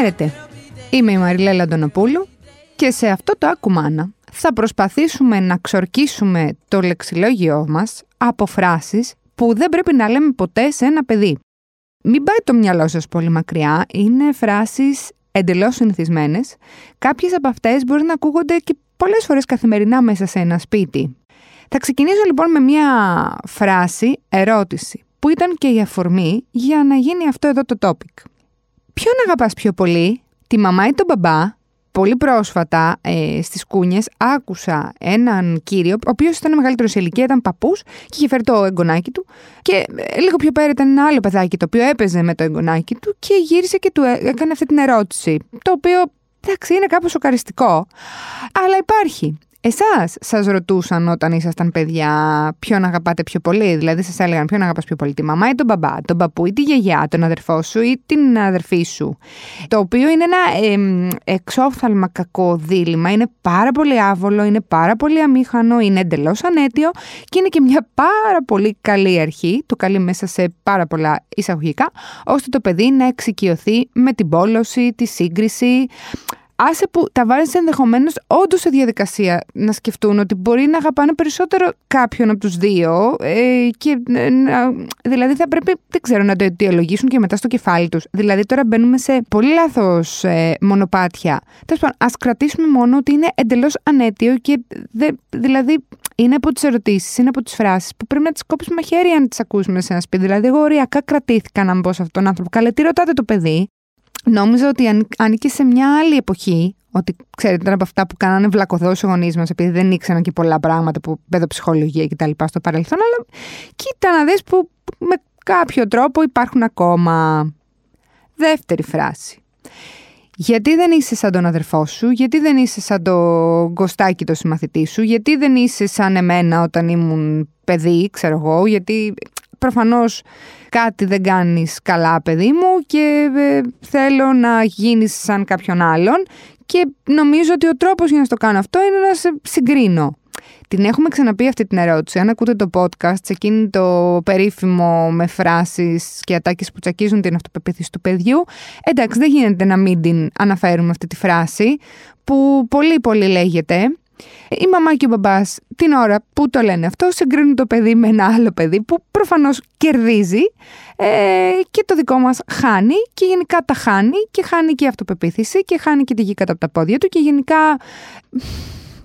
Χαίρετε, είμαι η Μαριλέλα Αντωνοπούλου και σε αυτό το Ακουμάνα θα προσπαθήσουμε να ξορκίσουμε το λεξιλόγιό μας από φράσεις που δεν πρέπει να λέμε ποτέ σε ένα παιδί. Μην πάει το μυαλό σας πολύ μακριά, είναι φράσεις εντελώς συνηθισμένες. Κάποιες από αυτές μπορεί να ακούγονται και πολλές φορές καθημερινά μέσα σε ένα σπίτι. Θα ξεκινήσω λοιπόν με μια φράση, ερώτηση, που ήταν και η αφορμή για να γίνει αυτό εδώ το topic. Ποιον αγαπάς πιο πολύ, τη μαμά ή τον μπαμπά, Πολύ πρόσφατα ε, στις Κούνιες άκουσα έναν κύριο, ο οποίος ήταν μεγαλύτερος σε ηλικία, ήταν παππούς και είχε φέρει το εγγονάκι του. Και ε, λίγο πιο πέρα ήταν ένα άλλο παιδάκι το οποίο έπαιζε με το εγγονάκι του και γύρισε και του έκανε αυτή την ερώτηση. Το οποίο εντάξει είναι κάπως σοκαριστικό, αλλά υπάρχει. Εσάς σας ρωτούσαν όταν ήσασταν παιδιά ποιον αγαπάτε πιο πολύ, δηλαδή σας έλεγαν ποιον αγαπάς πιο πολύ, τη μαμά ή τον μπαμπά, τον παππού ή τη γιαγιά, τον αδερφό σου ή την αδερφή σου. Το οποίο είναι ένα ε, εξόφθαλμα κακό δίλημα, είναι πάρα πολύ άβολο, είναι πάρα πολύ αμήχανο, είναι εντελώς ανέτειο και είναι και μια πάρα πολύ καλή αρχή, το καλεί μέσα σε πάρα πολλά εισαγωγικά, ώστε το παιδί να εξοικειωθεί με την πόλωση, τη σύγκριση, άσε που τα βάζει ενδεχομένως όντως σε διαδικασία να σκεφτούν ότι μπορεί να αγαπάνε περισσότερο κάποιον από τους δύο. Ε, και, ε, δηλαδή θα πρέπει, δεν ξέρω, να το αιτιολογήσουν και μετά στο κεφάλι τους. Δηλαδή τώρα μπαίνουμε σε πολύ λάθος ε, μονοπάτια. Τέλος πάντων, ας κρατήσουμε μόνο ότι είναι εντελώς ανέτειο και δε, δηλαδή είναι από τις ερωτήσεις, είναι από τις φράσεις που πρέπει να τις κόψουμε μαχαίρι αν τις ακούσουμε σε ένα σπίτι. Δηλαδή, εγώ οριακά κρατήθηκα να μπω σε αυτόν τον άνθρωπο. Καλέ, τι ρωτάτε το παιδί; Νόμιζα ότι ανήκε σε μια άλλη εποχή. Ότι ξέρετε, ήταν από αυτά που κάνανε βλακωδός οι γονείς μας, επειδή δεν ήξεραν και πολλά πράγματα που παιδοψυχολογία και τα λοιπά στο παρελθόν. Αλλά κοίτα να δεις που με κάποιο τρόπο υπάρχουν ακόμα. Δεύτερη φράση. Γιατί δεν είσαι σαν τον αδερφό σου, γιατί δεν είσαι σαν το γκοστάκι το συμμαθητή σου, γιατί δεν είσαι σαν εμένα όταν ήμουν παιδί, ξέρω εγώ, γιατί προφανώς κάτι δεν κάνεις καλά παιδί μου και ε, θέλω να γίνεις σαν κάποιον άλλον και νομίζω ότι ο τρόπος για να στο κάνω αυτό είναι να σε συγκρίνω. Την έχουμε ξαναπεί αυτή την ερώτηση. Αν ακούτε το podcast, σε εκείνη το περίφημο με φράσεις και ατάκες που τσακίζουν την αυτοπεποίθηση του παιδιού, εντάξει δεν γίνεται να μην την αναφέρουμε αυτή τη φράση που πολύ πολύ λέγεται η μαμά και ο μπαμπάς την ώρα που το λένε αυτό συγκρίνουν το παιδί με ένα άλλο παιδί που προφανώς κερδίζει ε, και το δικό μας χάνει και γενικά τα χάνει και χάνει και η αυτοπεποίθηση και χάνει και τη γη κάτω από τα πόδια του και γενικά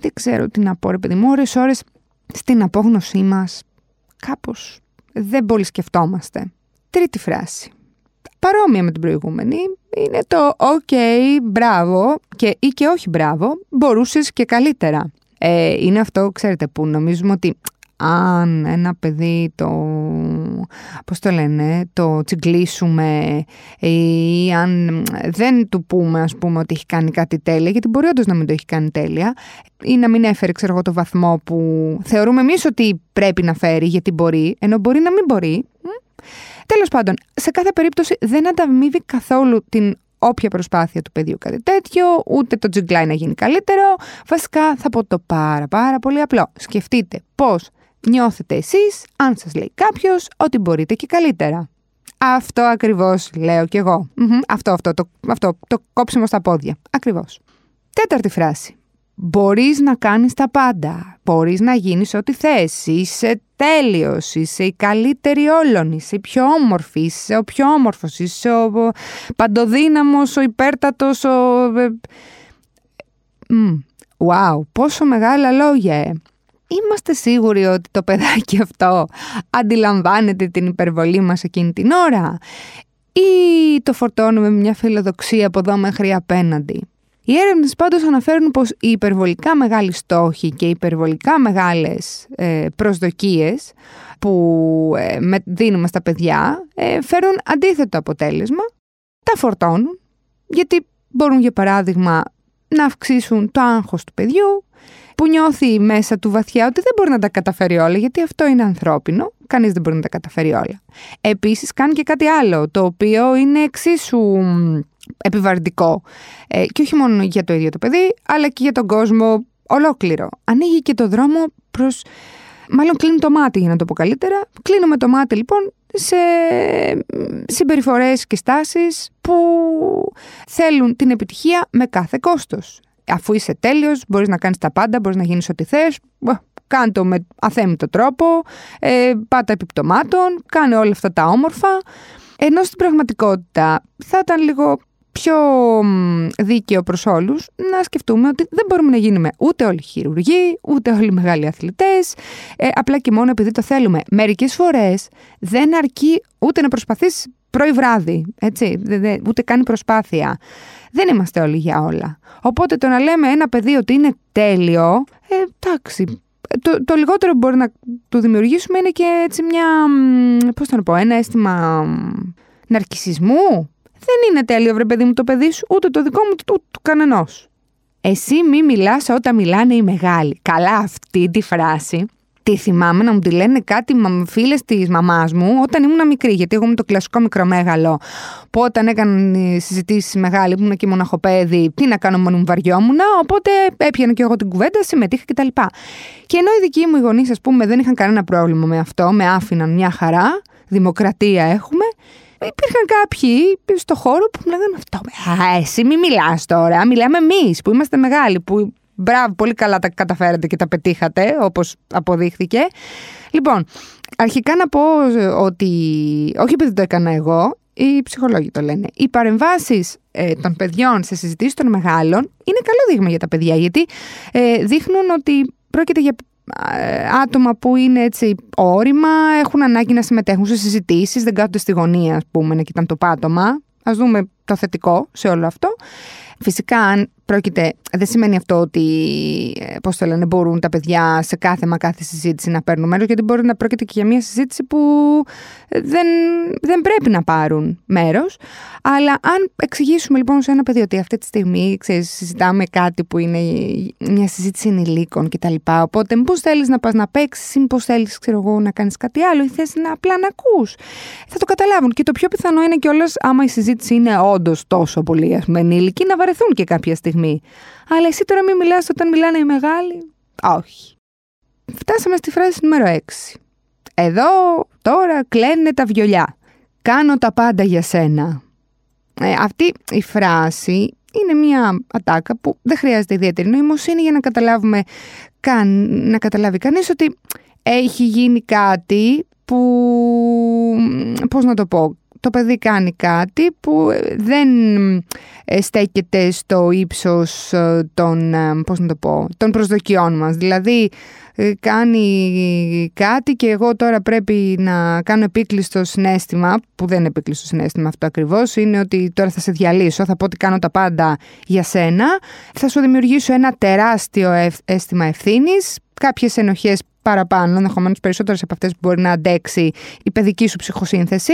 δεν ξέρω τι να πω ρε παιδί μου ώρες ώρες στην απόγνωσή μας κάπως δεν πολύ σκεφτόμαστε. Τρίτη φράση. Παρόμοια με την προηγούμενη, είναι το «ΟΚ, μπράβο» και, ή και «όχι μπράβο, μπορούσες και καλύτερα». Ε, είναι αυτό, ξέρετε, που νομίζουμε ότι αν ένα παιδί το, πώς το λένε, το τσιγκλίσουμε ή αν δεν του πούμε ας πούμε ότι έχει κάνει κάτι τέλεια, γιατί μπορεί όντως να μην το έχει κάνει τέλεια ή να μην έφερε ξέρω εγώ το βαθμό που θεωρούμε εμείς ότι πρέπει να φέρει γιατί μπορεί, ενώ μπορεί να μην μπορεί. Τέλος πάντων, σε κάθε περίπτωση δεν ανταμείβει καθόλου την όποια προσπάθεια του παιδιού κάτι τέτοιο, ούτε το τζιγκλάι να γίνει καλύτερο. Βασικά θα πω το πάρα πάρα πολύ απλό. Σκεφτείτε πώς νιώθετε εσείς αν σας λέει κάποιος ότι μπορείτε και καλύτερα. Αυτό ακριβώς λέω κι εγώ. Αυτό, αυτό, το, αυτό, το κόψιμο στα πόδια. Ακριβώς. Τέταρτη φράση. Μπορείς να κάνεις τα πάντα. Μπορείς να γίνεις ό,τι θες. Είσαι τέλειος, είσαι η καλύτερη όλων, είσαι η πιο όμορφη, είσαι ο πιο όμορφος, είσαι ο παντοδύναμος, ο υπέρτατος, ο... Wow, πόσο μεγάλα λόγια, ε. Είμαστε σίγουροι ότι το παιδάκι αυτό αντιλαμβάνεται την υπερβολή μας εκείνη την ώρα ή το φορτώνουμε με μια φιλοδοξία από εδώ μέχρι απέναντι. Οι έρευνες πάντως αναφέρουν πως οι υπερβολικά μεγάλοι στόχοι και οι υπερβολικά μεγάλες ε, προσδοκίες που ε, δίνουμε στα παιδιά ε, φέρουν αντίθετο αποτέλεσμα, τα φορτώνουν γιατί μπορούν για παράδειγμα να αυξήσουν το άγχος του παιδιού που νιώθει μέσα του βαθιά ότι δεν μπορεί να τα καταφέρει όλα γιατί αυτό είναι ανθρώπινο, κανείς δεν μπορεί να τα καταφέρει όλα. Επίσης κάνει και κάτι άλλο το οποίο είναι εξίσου επιβαρυντικό. Ε, και όχι μόνο για το ίδιο το παιδί, αλλά και για τον κόσμο ολόκληρο. Ανοίγει και το δρόμο προς... Μάλλον κλείνει το μάτι για να το πω καλύτερα. Κλείνουμε το μάτι λοιπόν σε συμπεριφορές και στάσεις που θέλουν την επιτυχία με κάθε κόστος. Αφού είσαι τέλειος, μπορείς να κάνεις τα πάντα, μπορείς να γίνεις ό,τι θες, κάνε με αθέμητο τρόπο, ε, πάτα επιπτωμάτων, κάνε όλα αυτά τα όμορφα. Ενώ στην πραγματικότητα θα ήταν λίγο πιο δίκαιο προς όλους να σκεφτούμε ότι δεν μπορούμε να γίνουμε ούτε όλοι χειρουργοί, ούτε όλοι μεγάλοι αθλητές, ε, απλά και μόνο επειδή το θέλουμε. Μερικές φορές δεν αρκεί ούτε να προσπαθείς πρωί βράδυ, έτσι, ούτε κάνει προσπάθεια. Δεν είμαστε όλοι για όλα. Οπότε το να λέμε ένα παιδί ότι είναι τέλειο, ε, εντάξει, το, το λιγότερο που μπορεί να του δημιουργήσουμε είναι και έτσι μια, πώς θα το πω, ένα αίσθημα ναρκισισμού. Δεν είναι τέλειο, βρε παιδί μου, το παιδί σου, ούτε το δικό μου, ούτε του, του κανενός. Εσύ μη μιλάς όταν μιλάνε οι μεγάλοι. Καλά αυτή τη φράση τη θυμάμαι να μου τη λένε κάτι φίλες της μαμάς μου όταν ήμουν μικρή. Γιατί εγώ ήμουν το κλασικό μικρομέγαλο. Που όταν έκαναν συζητήσεις μεγάλοι που ήμουν και μοναχοπέδι, τι να κάνω, μόνο μου βαριόμουν. Οπότε έπιανα και εγώ την κουβέντα, συμμετείχα κτλ. Και, και ενώ οι δικοί μου οι γονείς, ας πούμε, δεν είχαν κανένα πρόβλημα με αυτό, με άφηναν μια χαρά, δημοκρατία έχουμε. Υπήρχαν κάποιοι στο χώρο που μου λέγανε αυτό. Α, εσύ μη μιλάς τώρα. Μιλάμε εμείς που είμαστε μεγάλοι, που Μπράβο, πολύ καλά τα καταφέρατε και τα πετύχατε, όπως αποδείχθηκε. Λοιπόν, αρχικά να πω ότι, όχι επειδή το έκανα εγώ, οι ψυχολόγοι το λένε. Οι παρεμβάσεις ε, των παιδιών σε συζητήσεις των μεγάλων είναι καλό δείγμα για τα παιδιά, γιατί ε, δείχνουν ότι πρόκειται για ε, άτομα που είναι έτσι όρημα, έχουν ανάγκη να συμμετέχουν σε συζητήσεις, δεν κάθονται στη γωνία, ας πούμε, να κοιτάνε το πάτωμα. Ας δούμε το θετικό σε όλο αυτό. Φυσικά, αν πρόκειται, δεν σημαίνει αυτό ότι, ε, πώς το λένε, μπορούν τα παιδιά σε κάθε μα κάθε συζήτηση να παίρνουν μέρος, γιατί μπορεί να πρόκειται και για μια συζήτηση που δεν, δεν πρέπει να πάρουν μέρος. Αλλά αν εξηγήσουμε λοιπόν σε ένα παιδί ότι αυτή τη στιγμή ξέρεις, συζητάμε κάτι που είναι μια συζήτηση ενηλίκων κτλ. Οπότε, μήπω θέλεις να πας να παίξεις, ή μήπω θέλεις, ξέρω εγώ, να κάνεις κάτι άλλο, ή θες να απλά να ακούς. Θα το καταλάβουν. Και το πιο πιθανό είναι κιόλας, άμα η συζήτηση είναι όντως τόσο πολύ, ας πούμε, ενήλικη, να βαρεθούν και κάποια στιγμή στιγμή. Αλλά εσύ τώρα μην μιλάς όταν μιλάνε οι μεγάλοι. Όχι. Φτάσαμε στη φράση νούμερο 6. Εδώ τώρα κλαίνε τα βιολιά. Κάνω τα πάντα για σένα. Ε, αυτή η φράση είναι μια ατάκα που δεν χρειάζεται ιδιαίτερη νοημοσύνη για να καταλάβουμε καν, να καταλάβει κανείς ότι έχει γίνει κάτι που, πώς να το πω, το παιδί κάνει κάτι που δεν ε, στέκεται στο ύψος ε, των, ε, πώς να το πω, των προσδοκιών μας. Δηλαδή κάνει κάτι και εγώ τώρα πρέπει να κάνω επίκλειστο συνέστημα, που δεν είναι επίκλειστο συνέστημα αυτό ακριβώς, είναι ότι τώρα θα σε διαλύσω, θα πω ότι κάνω τα πάντα για σένα, θα σου δημιουργήσω ένα τεράστιο αίσθημα ευθύνης, κάποιες ενοχές παραπάνω, ενδεχομένως περισσότερες από αυτές που μπορεί να αντέξει η παιδική σου ψυχοσύνθεση.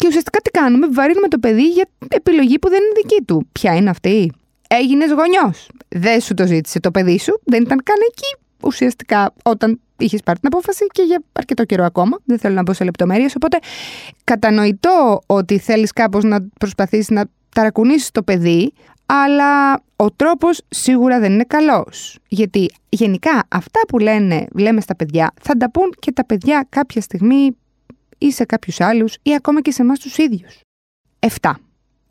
Και ουσιαστικά τι κάνουμε, βαρύνουμε το παιδί για επιλογή που δεν είναι δική του. Ποια είναι αυτή; Έγινε γονιός. Δεν σου το ζήτησε το παιδί σου, δεν ήταν καν εκεί ουσιαστικά όταν είχες πάρει την απόφαση και για αρκετό καιρό ακόμα. Δεν θέλω να μπω σε λεπτομέρειες. Οπότε κατανοητό ότι θέλεις κάπως να προσπαθήσει να ταρακουνήσεις το παιδί, αλλά ο τρόπος σίγουρα δεν είναι καλός. Γιατί γενικά αυτά που λένε, λέμε στα παιδιά θα τα πούν και τα παιδιά κάποια στιγμή ή σε κάποιους άλλους ή ακόμα και σε εμάς τους ίδιους. 7.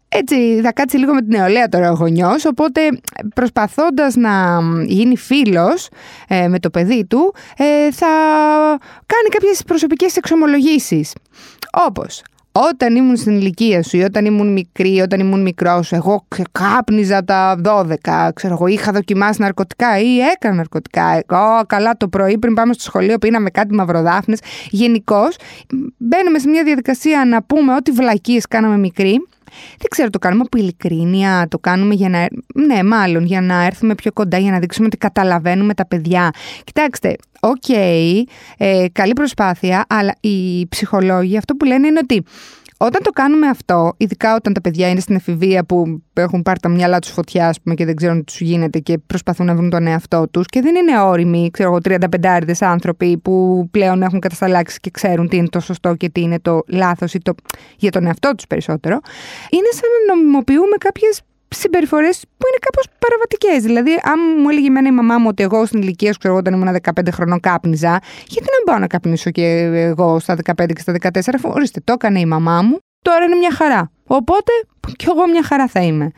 Έτσι θα κάτσει λίγο με την νεολαία τώρα ο γονιός, οπότε προσπαθώντας να γίνει φίλος ε, με το παιδί του, ε, θα κάνει κάποιες προσωπικές εξομολογήσεις. Όπως όταν ήμουν στην ηλικία σου ή όταν ήμουν μικρή, όταν ήμουν μικρός, εγώ κάπνιζα τα 12, ξέρω εγώ, είχα δοκιμάσει ναρκωτικά ή έκανα ναρκωτικά. Εγώ καλά το πρωί πριν πάμε στο σχολείο πίναμε κάτι μαυροδάφνες. Γενικώς μπαίνουμε σε μια διαδικασία να πούμε ό,τι βλακείες κάναμε μικροί δεν ξέρω, το κάνουμε από ειλικρίνεια, το κάνουμε για να. Ναι, μάλλον για να έρθουμε πιο κοντά, για να δείξουμε ότι καταλαβαίνουμε τα παιδιά. Κοιτάξτε, οκ, ε, καλή προσπάθεια, αλλά οι ψυχολόγοι αυτό που λένε είναι ότι όταν το κάνουμε αυτό, ειδικά όταν τα παιδιά είναι στην εφηβεία που έχουν πάρει τα μυαλά τους φωτιά, ας πούμε, και δεν ξέρουν τι τους γίνεται και προσπαθούν να βρουν τον εαυτό τους και δεν είναι όριμοι, ξέρω εγώ, 35 άνθρωποι που πλέον έχουν κατασταλάξει και ξέρουν τι είναι το σωστό και τι είναι το λάθος ή το... για τον εαυτό τους περισσότερο, είναι σαν να νομιμοποιούμε κάποιες συμπεριφορές που είναι κάπως παραβατικές. Δηλαδή, αν μου έλεγε εμένα η μαμά μου ότι εγώ στην ηλικία σου, ξέρω όταν ήμουν 15 χρονών κάπνιζα, γιατί να πάω να καπνίσω και εγώ στα 15 και στα 14, αφού ορίστε, το έκανε η μαμά μου, τώρα είναι μια χαρά. Οπότε, κι εγώ μια χαρά θα είμαι.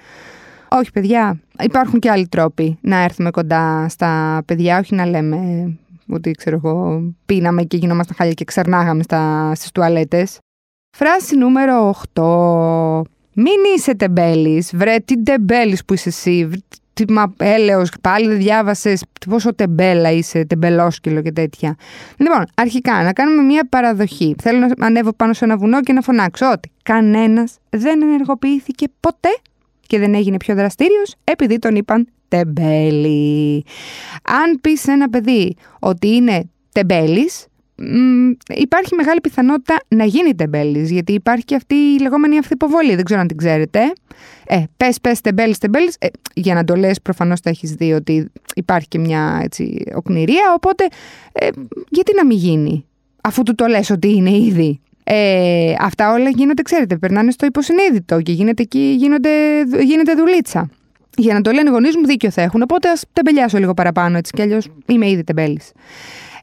Όχι, παιδιά, υπάρχουν και άλλοι τρόποι να έρθουμε κοντά στα παιδιά, όχι να λέμε ότι ξέρω εγώ, πίναμε και γινόμασταν χάλια και ξερνάγαμε στα, στις τουαλέτες. Φράση νούμερο 8. Μην είσαι τεμπέλης, βρε τι τεμπέλης που είσαι εσύ, τι μα έλεος, πάλι δεν διάβασες πόσο τεμπέλα είσαι, τεμπελόσκυλο και τέτοια. Λοιπόν, αρχικά να κάνουμε μια παραδοχή. Θέλω να ανέβω πάνω σε ένα βουνό και να φωνάξω ότι κανένας δεν ενεργοποιήθηκε ποτέ και δεν έγινε πιο δραστήριος επειδή τον είπαν τεμπέλη. Αν πεις σε ένα παιδί ότι είναι τεμπέλης, υπάρχει μεγάλη πιθανότητα να γίνει τεμπέλης, γιατί υπάρχει και αυτή η λεγόμενη αυθυποβολή, δεν ξέρω αν την ξέρετε. Ε, πες, πες, τεμπέλης, τεμπέλης, ε, για να το λες προφανώς θα έχεις δει ότι υπάρχει και μια έτσι, οκνηρία, οπότε ε, γιατί να μην γίνει, αφού του το λες ότι είναι ήδη. Ε, αυτά όλα γίνονται, ξέρετε, περνάνε στο υποσυνείδητο και γίνεται εκεί, γίνονται, γίνεται δουλίτσα. Για να το λένε οι γονείς μου, δίκιο θα έχουν. Οπότε ας τεμπελιάσω λίγο παραπάνω έτσι κι αλλιώς είμαι ήδη τεμπέλης.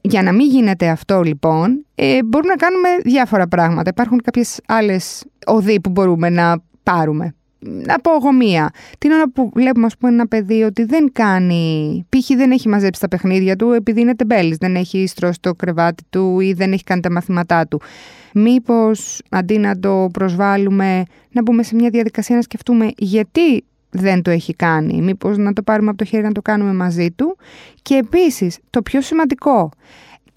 Για να μην γίνεται αυτό λοιπόν, ε, μπορούμε να κάνουμε διάφορα πράγματα. Υπάρχουν κάποιες άλλες οδοί που μπορούμε να πάρουμε. Να πω εγώ μία. Την ώρα που βλέπουμε, ας πούμε, ένα παιδί ότι δεν κάνει. π.χ. δεν έχει μαζέψει τα παιχνίδια του επειδή είναι τεμπέλης, δεν έχει στρώσει το κρεβάτι του ή δεν έχει κάνει τα μαθήματά του. Μήπως αντί να το προσβάλλουμε, να μπούμε σε μια διαδικασία να σκεφτούμε γιατί δεν το έχει κάνει. Μήπως να το πάρουμε από το χέρι να το κάνουμε μαζί του. Και επίσης, το πιο σημαντικό,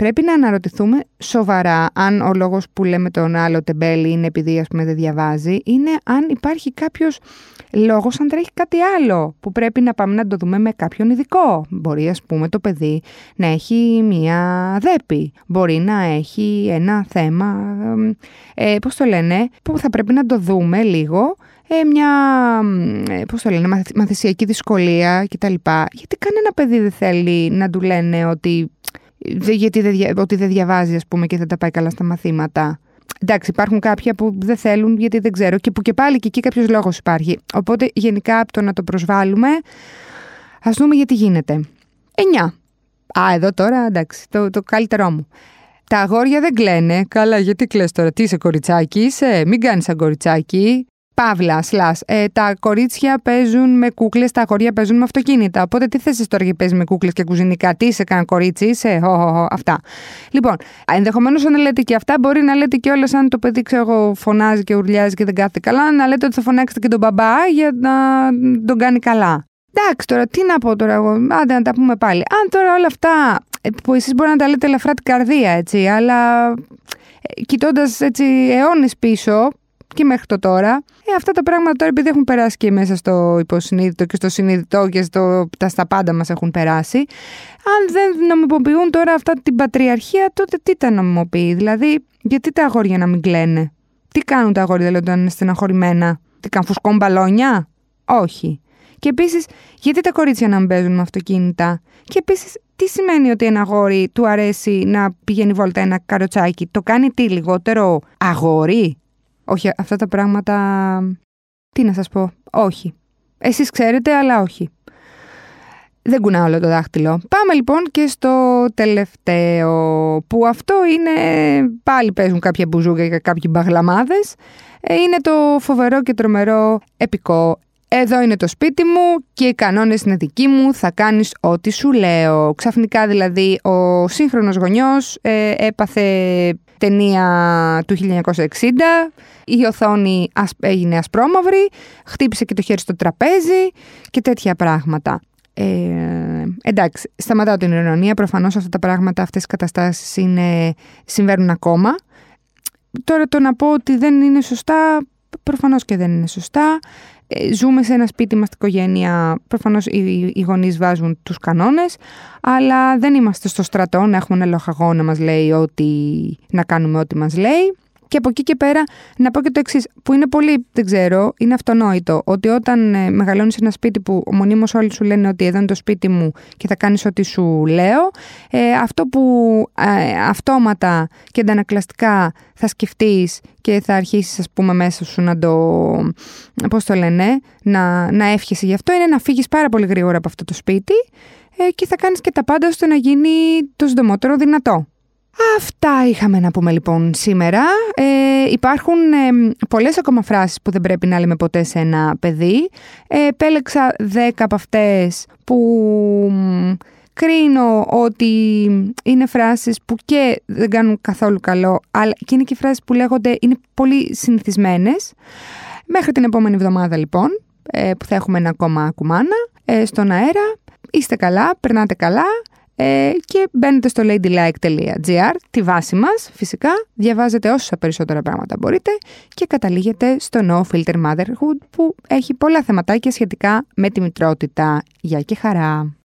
πρέπει να αναρωτηθούμε σοβαρά αν ο λόγος που λέμε τον άλλο τεμπέλη είναι επειδή ας πούμε δεν διαβάζει, είναι αν υπάρχει κάποιος λόγος αν τρέχει κάτι άλλο που πρέπει να πάμε να το δούμε με κάποιον ειδικό. Μπορεί ας πούμε το παιδί να έχει μία δέπη, μπορεί να έχει ένα θέμα, ε, πώς το λένε, που θα πρέπει να το δούμε λίγο ε, μια ε, πώς το λένε, μαθησιακή δυσκολία κτλ. Γιατί κανένα παιδί δεν θέλει να του λένε ότι, γιατί δεν, ότι δεν διαβάζει ας πούμε και δεν τα πάει καλά στα μαθήματα. Εντάξει, υπάρχουν κάποια που δεν θέλουν γιατί δεν ξέρω και που και πάλι και εκεί κάποιος λόγος υπάρχει. Οπότε γενικά από το να το προσβάλλουμε, ας δούμε γιατί γίνεται. 9. Α, εδώ τώρα εντάξει, το, το καλύτερό μου. Τα αγόρια δεν κλαίνε. Καλά, γιατί κλαις τώρα, τι είσαι κοριτσάκι, είσαι, μην κάνεις σαν κοριτσάκι. Παύλα, σλά. Ε, τα κορίτσια παίζουν με κούκλες, τα αγόρια παίζουν με αυτοκίνητα. Οπότε τι θες τώρα και παίζει με κούκλες και κουζινικά, τι είσαι καν κορίτσι, είσαι, ο, ο, αυτά. Λοιπόν, ενδεχομένως να λέτε και αυτά, μπορεί να λέτε και όλα αν το παιδί ξέρω εγώ φωνάζει και ουρλιάζει και δεν κάθεται καλά, να λέτε ότι θα φωνάξετε και τον μπαμπά για να τον κάνει καλά. Εντάξει τώρα, τι να πω τώρα εγώ, άντε να τα πούμε πάλι. Αν τώρα όλα αυτά, ε, που εσείς μπορεί να τα λέτε ελαφρά την καρδία, έτσι, αλλά ε, κοιτώντας έτσι αιώνες πίσω, και μέχρι το τώρα. Ε, αυτά τα πράγματα τώρα επειδή έχουν περάσει και μέσα στο υποσυνείδητο και στο συνειδητό και στο, τα στα πάντα μας έχουν περάσει. Αν δεν νομιμοποιούν τώρα αυτά την πατριαρχία, τότε τι τα νομιμοποιεί; Δηλαδή, γιατί τα αγόρια να μην κλαίνε; Τι κάνουν τα αγόρια δηλαδή, όταν είναι στεναχωρημένα; Τι κάνουν, φουσκών μπαλόνια; Όχι. Και επίσης, γιατί τα κορίτσια να μην παίζουν με αυτοκίνητα; Και επίσης, τι σημαίνει ότι ένα αγόρι του αρέσει να πηγαίνει βόλτα ένα καροτσάκι; Το κάνει τι λιγότερο αγόρι; Όχι, αυτά τα πράγματα... Τι να σας πω. Όχι. Εσείς ξέρετε, αλλά όχι. Δεν κουνάω όλο το δάχτυλο. Πάμε λοιπόν και στο τελευταίο, που αυτό είναι... Πάλι παίζουν κάποια μπουζούγια και κάποιοι μπαγλαμάδες. Ε, είναι το φοβερό και τρομερό επικό εδώ είναι το σπίτι μου και οι κανόνες είναι δικοί μου, θα κάνεις ό,τι σου λέω. Ξαφνικά δηλαδή ο σύγχρονος γονιός ε, έπαθε ταινία του 1960, η οθόνη έγινε ασπρόμαυρη, χτύπησε και το χέρι στο τραπέζι και τέτοια πράγματα. Ε, εντάξει, σταματάω την ειρωνία, προφανώς αυτά τα πράγματα, αυτές οι καταστάσεις είναι, συμβαίνουν ακόμα. Τώρα το να πω ότι δεν είναι σωστά, προφανώς και δεν είναι σωστά. Ε, ζούμε σε ένα σπίτι, είμαστε οικογένεια, προφανώς οι, οι γονείς βάζουν τους κανόνες, αλλά δεν είμαστε στο στρατό να έχουμε ένα λοχαγό να μας λέει ότι, να κάνουμε ό,τι μας λέει. Και από εκεί και πέρα να πω και το εξής, που είναι πολύ, δεν ξέρω, είναι αυτονόητο, ότι όταν ε, μεγαλώνεις ένα σπίτι που μονίμως όλοι σου λένε ότι εδώ είναι το σπίτι μου και θα κάνεις ό,τι σου λέω, ε, αυτό που ε, αυτόματα και αντανακλαστικά θα σκεφτείς και θα αρχίσεις, ας πούμε, μέσα σου να το. Πώς το λένε, να, να εύχεσαι γι' αυτό, είναι να φύγεις πάρα πολύ γρήγορα από αυτό το σπίτι ε, και θα κάνεις και τα πάντα ώστε να γίνει το συντομότερο δυνατό. Αυτά είχαμε να πούμε λοιπόν σήμερα. Ε, υπάρχουν ε, πολλές ακόμα φράσεις που δεν πρέπει να λέμε ποτέ σε ένα παιδί. Ε, επέλεξα δέκα από αυτές που κρίνω ότι είναι φράσεις που και δεν κάνουν καθόλου καλό, αλλά και είναι και φράσεις που λέγονται είναι πολύ συνηθισμένες. Μέχρι την επόμενη εβδομάδα λοιπόν, ε, που θα έχουμε ένα ακόμα κουμάνα, ε, στον αέρα. Είστε καλά, περνάτε καλά. Ε, και μπαίνετε στο ladylike.gr, τη βάση μας φυσικά, διαβάζετε όσα περισσότερα πράγματα μπορείτε και καταλήγετε στο No Filter Motherhood που έχει πολλά θεματάκια σχετικά με τη μητρότητα. Γεια και χαρά!